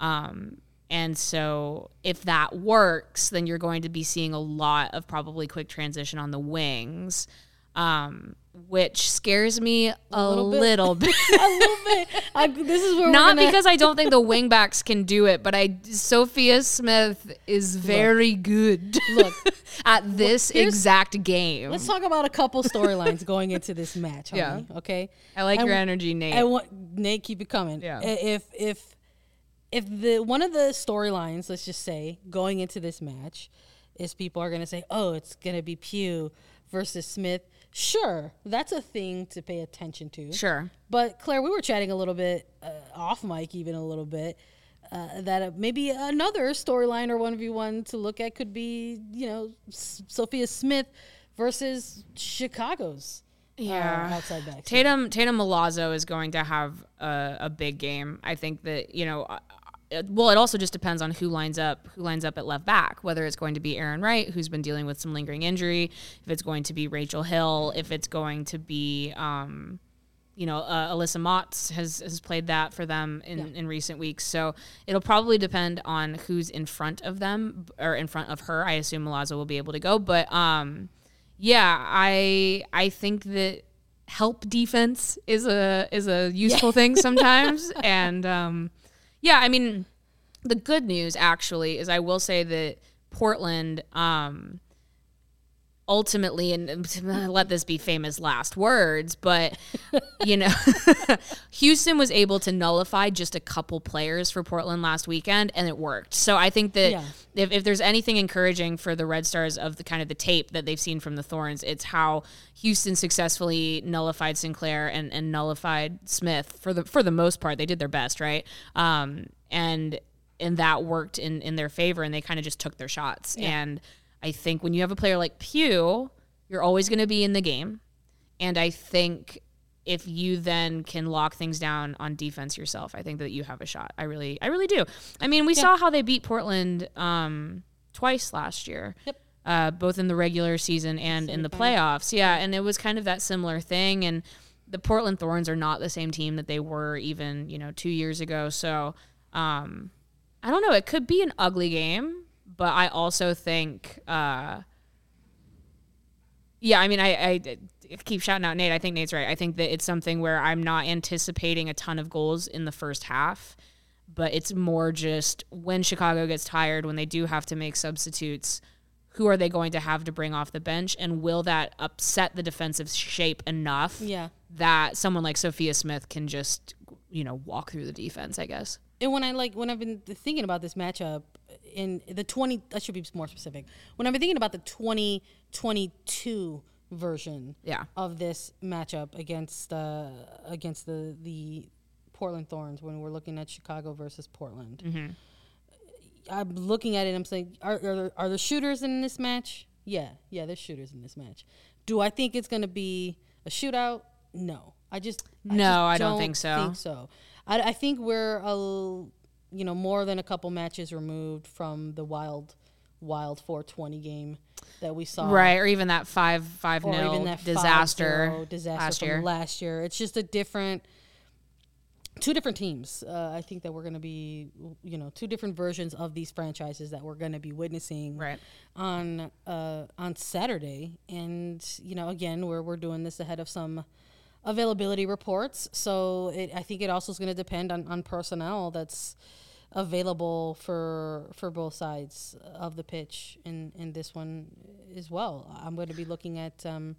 Um, and so if that works, then you're going to be seeing a lot of probably quick transition on the wings, um, which scares me a, little bit. little (laughs) bit. a little bit. I, this is where we're Not gonna- because I don't think the wingbacks can do it, but I Sophia Smith is very good look. (laughs) at this exact game. Let's talk about a couple storylines going into this match. (laughs) Yeah. Homie, okay. I like And your energy, Nate. I want Nate. Keep it coming. Yeah. If if if the one of the storylines, let's just say, going into this match, is people are going to say, "Oh, it's going to be Pugh versus Smith." Sure, that's a thing to pay attention to. sure. But Claire, we were chatting a little bit uh, off mic, even a little bit. Uh, that uh, maybe another storyline or one v one to look at could be, you know, S- Sophia Smith versus Chicago's uh, Yeah. outside back. Tatumn Tatumn Milazzo is going to have a, a big game. I think that you know. Well, it also just depends on who lines up, who lines up at left back. Whether it's going to be Arin Wright, who's been dealing with some lingering injury, if it's going to be Rachel Hill, if it's going to be, um, you know, uh, Alyssa Mautz has has played that for them in, in recent weeks. So it'll probably depend on who's in front of them or in front of her. I assume Milazzo will be able to go, but um, yeah, I I think that help defense is a is a useful thing (laughs) sometimes, and um, yeah, I mean, the good news actually is I will say that Portland. Um, ultimately and (laughs) let this be famous last words but you know (laughs) houston was able to nullify just a couple players for portland last weekend and it worked. So i think that Yeah. if, if there's anything encouraging for the red stars of the kind of the tape that they've seen from the thorns it's how houston successfully nullified sinclair and, and nullified smith for the for the most part. They did their best right? Um, and and that worked in in their favor and they kind of just took their shots. And I think when you have a player like Pugh, you're always going to be in the game. And I think if you then can lock things down on defense yourself, I think that you have a shot. I really, I really do. I mean, we saw how they beat Portland um, twice last year. Yep. Uh, both in the regular season and in the playoffs. Yeah, and it was kind of that similar thing. And the Portland Thorns are not the same team that they were even, you know, two years ago. So um, I don't know. It could be an ugly game, but I also think, uh, yeah, I mean, I, I keep shouting out Nate. I think Nate's right. I think that it's something where I'm not anticipating a ton of goals in the first half, but it's more just when Chicago gets tired, when they do have to make substitutes, who are they going to have to bring off the bench? And will that upset the defensive shape enough Yeah. that someone like Sophia Smith can just you know, walk through the defense, I guess. And when I like when I've been thinking about this matchup in the 20 I should be more specific. When I'm thinking about the 2022 version Yeah. of this matchup against uh, against the the Portland Thorns when we're looking at Chicago versus Portland. I'm looking at it. and I'm saying, are are there, are there shooters in this match? Yeah, yeah, there's shooters in this match. Do I think it's going to be a shootout? No, I just No, just I don't think so. Think so. I, I think we're a you know more than a couple matches removed from the wild wild 420 game that we saw Right, or even that five five or nil disaster 5-0 disaster last year. last year. It's just a different, two different teams. Uh, I think that we're going to be, you know, two different versions of these franchises that we're going to be witnessing Right. on uh, on Saturday. And you know, again, we're we're doing this ahead of some availability reports. So it, I think it also is going to depend on, on personnel that's available for for both sides of the pitch in in this one as well. I'm going to be looking at um,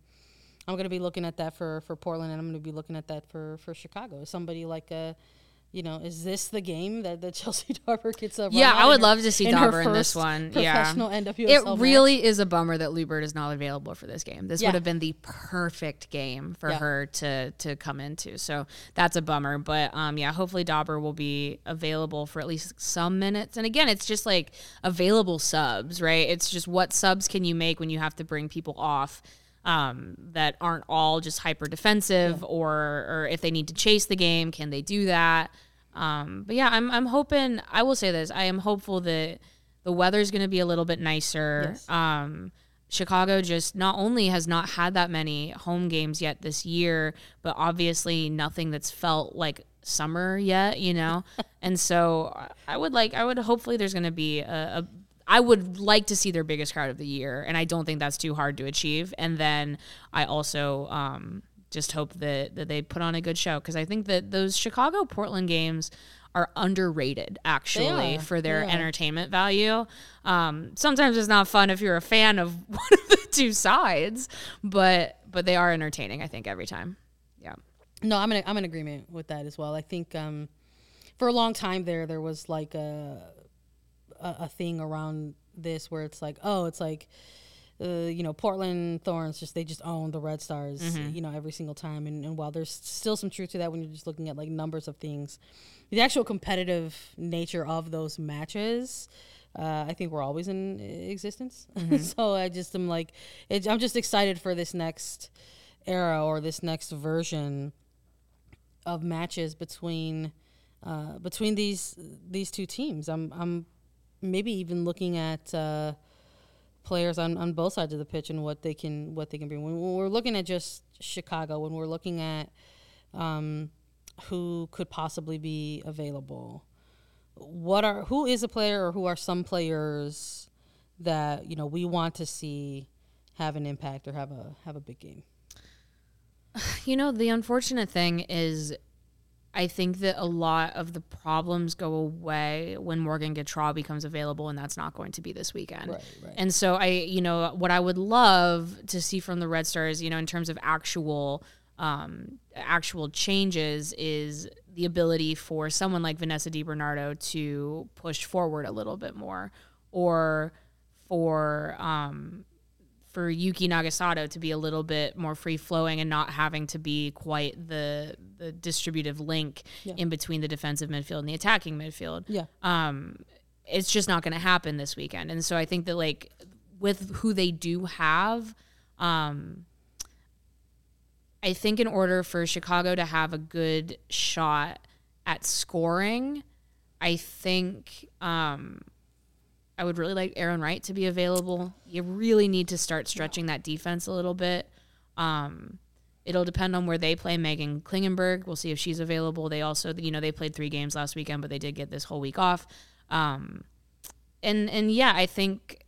I'm going to be looking at that for for Portland, and I'm going to be looking at that for for Chicago. Somebody like a you know, is this the game that, that (laughs) Chelsea Dauber gets a Yeah, I would her- love to see in Dauber in this one. Yeah. It match? really is a bummer that Luebbert is not available for this game. This Yeah. would have been the perfect game for Yeah. her to to come into. So that's a bummer. But um, yeah, hopefully Dauber will be available for at least some minutes. And again, it's just like available subs, right? It's just what subs can you make when you have to bring people off um, that aren't all just hyper defensive, or or if they need to chase the game, can they do that? Um, but yeah, I'm I'm hoping. I will say this: I am hopeful that the weather's going to be a little bit nicer. Yes. Um, Chicago just not only has not had that many home games yet this year, but obviously nothing that's felt like summer yet, you know. (laughs) and so I would like, I would hopefully there's going to be a, a. I would like to see their biggest crowd of the year, and I don't think that's too hard to achieve. And then I also um, just hope that that they put on a good show because I think that those Chicago Portland games are underrated actually are. for their entertainment value. Um, sometimes it's not fun if you're a fan of (laughs) one of the two sides, but but they are entertaining. I think every time. Yeah. No, I'm in I'm in agreement with that as well. I think um, for a long time there there was like a, a a thing around this where it's like oh it's like uh, you know Portland Thorns just they just own the Red Stars you know every single time. And, and while there's still some truth to that when you're just looking at like numbers of things the actual competitive nature of those matches uh, I think we're always in existence. (laughs) So I just am like it, I'm just excited for this next era or this next version of matches between uh, between these these two teams. I'm I'm maybe even looking at uh, players on, on both sides of the pitch and what they can what they can bring. When, we're looking at just Chicago, when we're looking at um, who could possibly be available, what are who is a player or who are some players that you know we want to see have an impact or have a have a big game. (sighs) You know, the unfortunate thing is I think that a lot of the problems go away when Morgan Gautrat becomes available, and that's not going to be this weekend. Right, right. And so I, you know, what I would love to see from the Red Stars, you know, in terms of actual, um, actual changes, is the ability for someone like Vanessa DiBernardo to push forward a little bit more, or for um, for Yuki Nagasato to be a little bit more free flowing and not having to be quite the the distributive link in between the defensive midfield and the attacking midfield. Yeah. Um, it's just not going to happen this weekend, and so I think that like with who they do have, um, I think in order for Chicago to have a good shot at scoring, I think um, I would really like Arin Wright to be available. You really need to start stretching that defense a little bit. Um, it'll depend on where they play Meghan Klingenberg. We'll see if she's available. They also, you know, they played three games last weekend, but they did get this whole week off. Um, and and yeah, I think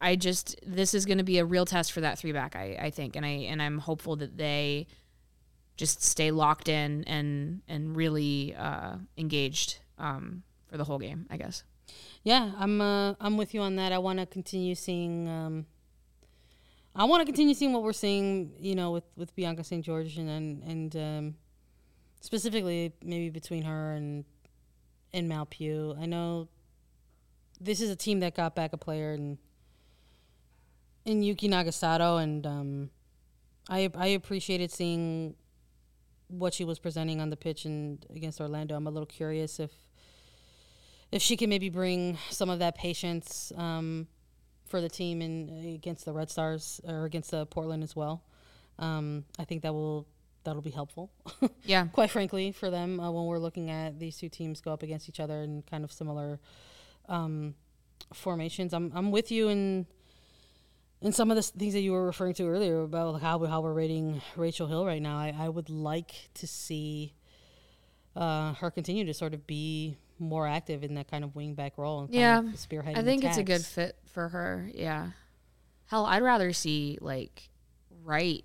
I just this is going to be a real test for that three back. I, I think, and I and I'm hopeful that they just stay locked in and and really uh, engaged um, for the whole game. I guess. Yeah, I'm uh, I'm with you on that. I want to continue seeing. Um, I want to continue seeing what we're seeing, you know, with with Bianca St. George and and, and um, specifically maybe between her and and Mal Pugh. I know this is a team that got back a player and in Yuki Nagasato, and um, I I appreciated seeing what she was presenting on the pitch and against Orlando. I'm a little curious if if she can maybe bring some of that patience um, for the team and against the Red Stars or against the Portland as well. Um, I think that will that'll be helpful. (laughs) Yeah. quite frankly, for them uh, when we're looking at these two teams go up against each other in kind of similar um, formations. I'm I'm with you in in some of the things that you were referring to earlier about how we, how we're rating Rachel Hill right now. I, I would like to see uh, her continue to sort of be more active in that kind of wing back role and kind Yeah. of spearheading. I think it's a good fit for her. Yeah. Hell, I'd rather see like Wright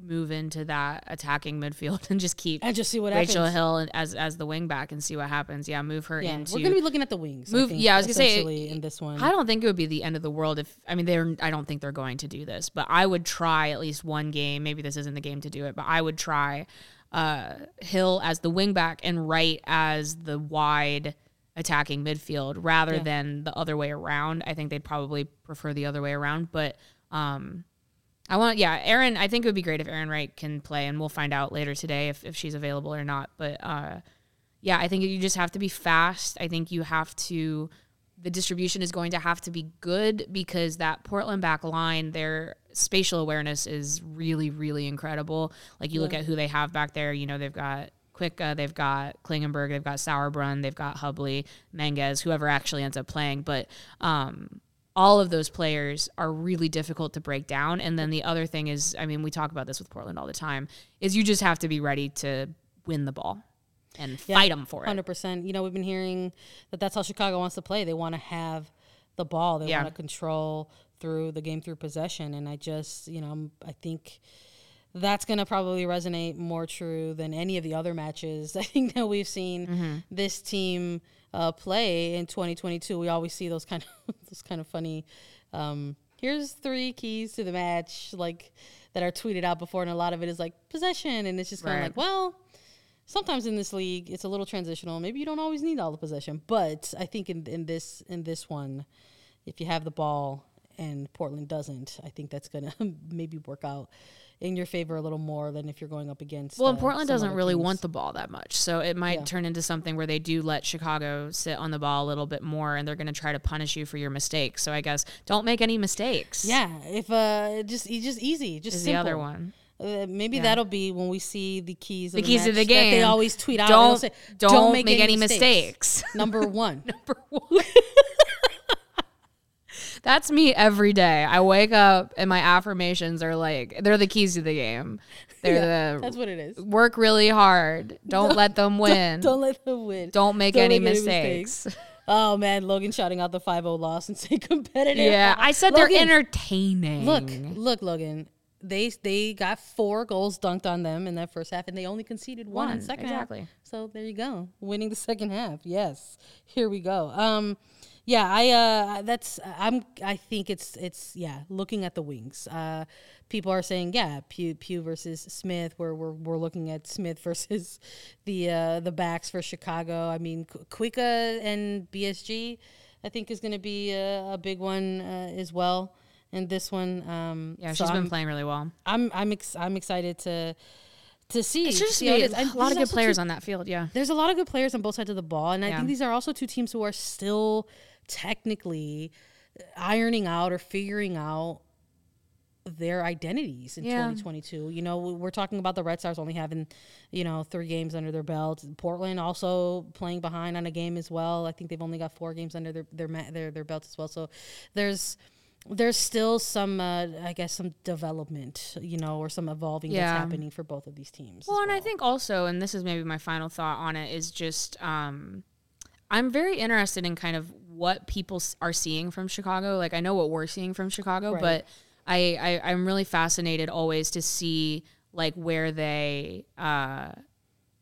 move into that attacking midfield (laughs) and just keep and just see what Rachel happens. Hill as as the wing back and see what happens. Yeah, move her Yeah, into. we're gonna be looking at the wings. Move- think, yeah, I was gonna say, in this one. I don't think it would be the end of the world if I mean they're I don't think they're going to do this, but I would try at least one game. Maybe this isn't the game to do it, but I would try uh, Hill as the wing back and Wright as the wide attacking midfield rather Yeah. than the other way around. I think they'd probably prefer the other way around, but um I want yeah, Arin I think it would be great if Arin Wright can play and we'll find out later today if, if she's available or not, but uh yeah, I think you just have to be fast. I think you have to the distribution is going to have to be good because that Portland back line, their spatial awareness is really, really incredible. Like you look at who they have back there, you know, they've got Kuikka, they've got Klingenberg, they've got Sauerbrunn, they've got Hubly, Menges, whoever actually ends up playing. But um, all of those players are really difficult to break down. And then the other thing is, I mean, we talk about this with Portland all the time, is you just have to be ready to win the ball and fight them for it. Hundred percent. You know, we've been hearing that that's how Chicago wants to play. They want to have the ball. They Yeah. want to control through the game through possession. And I just, you know, I'm- I think that's going to probably resonate more true than any of the other matches (laughs) I think that we've seen Mm-hmm. this team uh, play in 2022. We always see those kind (laughs) of those kind of funny. Um, here's three keys to the match, like that are tweeted out before, and a lot of it is like possession, and it's just kind of Right. like, well, sometimes in this league it's a little transitional. Maybe you don't always need all the possession, but I think in in this in this one, if you have the ball and Portland doesn't, I think that's gonna (laughs) maybe work out in your favor a little more than if you're going up against. Well, uh, and Portland doesn't really teams. want the ball that much. So it might Yeah. turn into something where they do let Chicago sit on the ball a little bit more and they're going to try to punish you for your mistakes. So I guess don't make any mistakes. Yeah, if uh, just just easy, just simple. the other one. Uh, maybe that'll be when we see the keys. Of The keys to the that they always tweet out. Don't say, don't, make, any mistakes. Number (laughs) one. Number (laughs) one. That's me every day. I wake up and my affirmations are like they're the keys to the game. They're Yeah, the that's what it is. work really hard. Don't, let them (laughs) win. Don't let them win. Don't make Don't any make any mistakes. Oh man, Logan shouting out the 5-0 loss and (laughs) say competitive. Yeah, I said they're entertaining. Look, look, Logan. They they got four goals dunked on them in that first half, and they only conceded one, in One, the second exactly. half. So there you go, winning the second half. Yes, here we go. Um, yeah, I uh, that's I'm I think it's it's yeah. Looking at the wings, uh, people are saying yeah, Pugh Pugh versus Smith. We're we're we're looking at Smith (laughs) versus the uh, the backs for Chicago. I mean, Qu- Kuikka and BSG, I think is going to be a, a big one uh, as well. And this one, um, Yeah, so she's been I'm, playing really well. I'm I'm ex- I'm excited to to see. It's just see how it be. A lot there's of good players two- on that field. Yeah. there's a lot of good players on both sides of the ball, and I think these are also two teams who are still technically ironing out or figuring out their identities in Yeah. 2022. You know, we- we're talking about the Red Stars only having, you know, three games under their belt. Portland also playing behind on a game as well. I think they've only got four games under their their their, their belts as well. So there's there's still some, uh, I guess, some development, you know, or some evolving Yeah. that's happening for both of these teams. Well, and I think also, and this is maybe my final thought on it, is just um, I'm very interested in kind of what people are seeing from Chicago. Like I know what we're seeing from Chicago, Right. but I, I I'm really fascinated always to see like where they uh,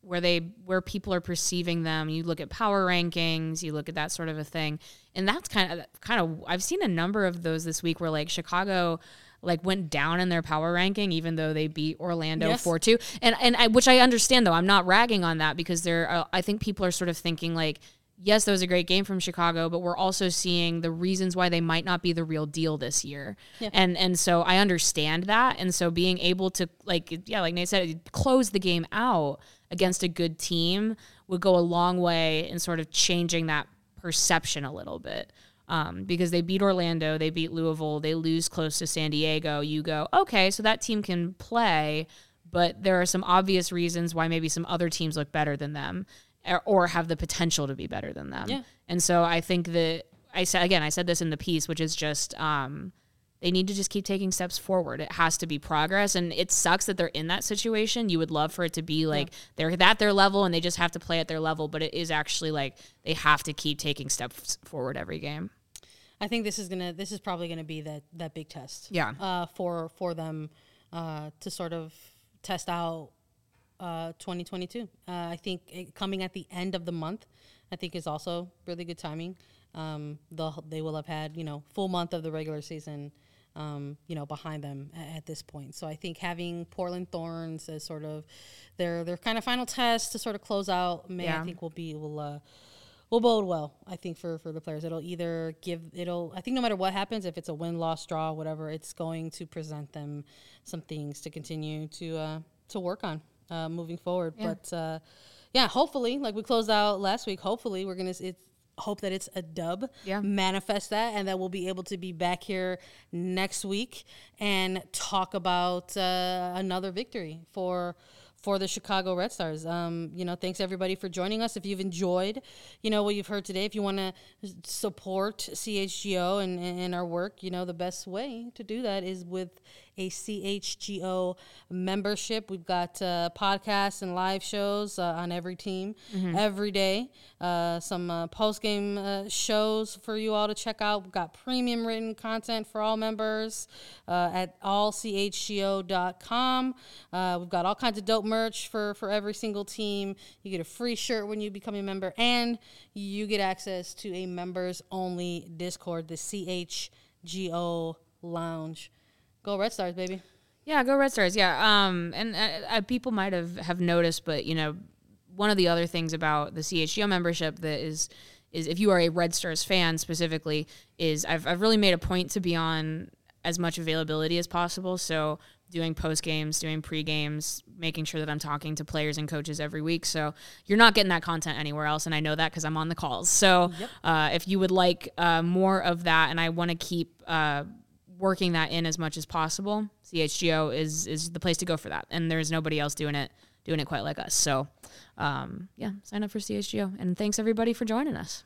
where they where people are perceiving them. You look at power rankings, you look at that sort of a thing, and that's kind of kind of I've seen a number of those this week where like Chicago like went down in their power ranking, even though they beat Orlando Yes. four two, and and I, which I understand though. I'm not ragging on that because there. Are, I think people are sort of thinking like. Yes, that was a great game from Chicago, but we're also seeing the reasons why they might not be the real deal this year. And and so I understand that. And so being able to like yeah, like Nate said, close the game out against a good team would go a long way in sort of changing that perception a little bit. Um, because they beat Orlando, they beat Louisville, they lose close to San Diego. You go, okay, so that team can play, but there are some obvious reasons why maybe some other teams look better than them or, have the potential to be better than them. Yeah. And so I think that I said again, I said this in the piece, which is just um, they need to just keep taking steps forward. It has to be progress, and it sucks that they're in that situation. You would love for it to be like they're at their level and they just have to play at their level, but it is actually like they have to keep taking steps forward every game. I think this is gonna this is probably gonna be that that big test. Yeah. Uh, for for them uh, to sort of test out uh, 2022. Uh, I think it, coming at the end of the month, I think is also really good timing. Um, they will have had you know full month of the regular season. Um, you know, behind them at, at this point. So I think having Portland Thorns as sort of their their kind of final test to sort of close out May, Yeah. I think will be will uh, will bode well. I think for for the players, it'll either give it'll. I think no matter what happens, if it's a win, loss, draw, whatever, it's going to present them some things to continue to uh, to work on uh, moving forward. But uh, yeah, hopefully, like we closed out last week, hopefully we're gonna it's hope that it's a dub. Yeah. manifest that, and that we'll be able to be back here next week and talk about uh, another victory for for the Chicago Red Stars. Um, you know, thanks everybody for joining us. If you've enjoyed, you know, what you've heard today, if you want to support CHGO and, and our work, you know, the best way to do that is with a CHGO membership. We've got uh, podcasts and live shows uh, on every team every day. Uh, some uh, post game uh, shows for you all to check out. We've got premium written content for all members uh, at allchgo.com. Uh, we've got all kinds of dope merch for, for every single team. You get a free shirt when you become a member, and you get access to a members only Discord, the CHGO Lounge. Go Red Stars, baby. Yeah, go Red Stars. Yeah, um, and uh, uh, people might have have noticed, but you know, one of the other things about the CHGO membership that is is if you are a Red Stars fan specifically, is I've I've really made a point to be on as much availability as possible. So doing post games, doing pre games, making sure that I'm talking to players and coaches every week. So you're not getting that content anywhere else, and I know that because I'm on the calls. So uh, if you would like uh, more of that, and I want to keep. Uh, working that in as much as possible, CHGO is is the place to go for that. And there's nobody else doing it doing it quite like us. So, um, yeah, sign up for CHGO. And thanks everybody for joining us.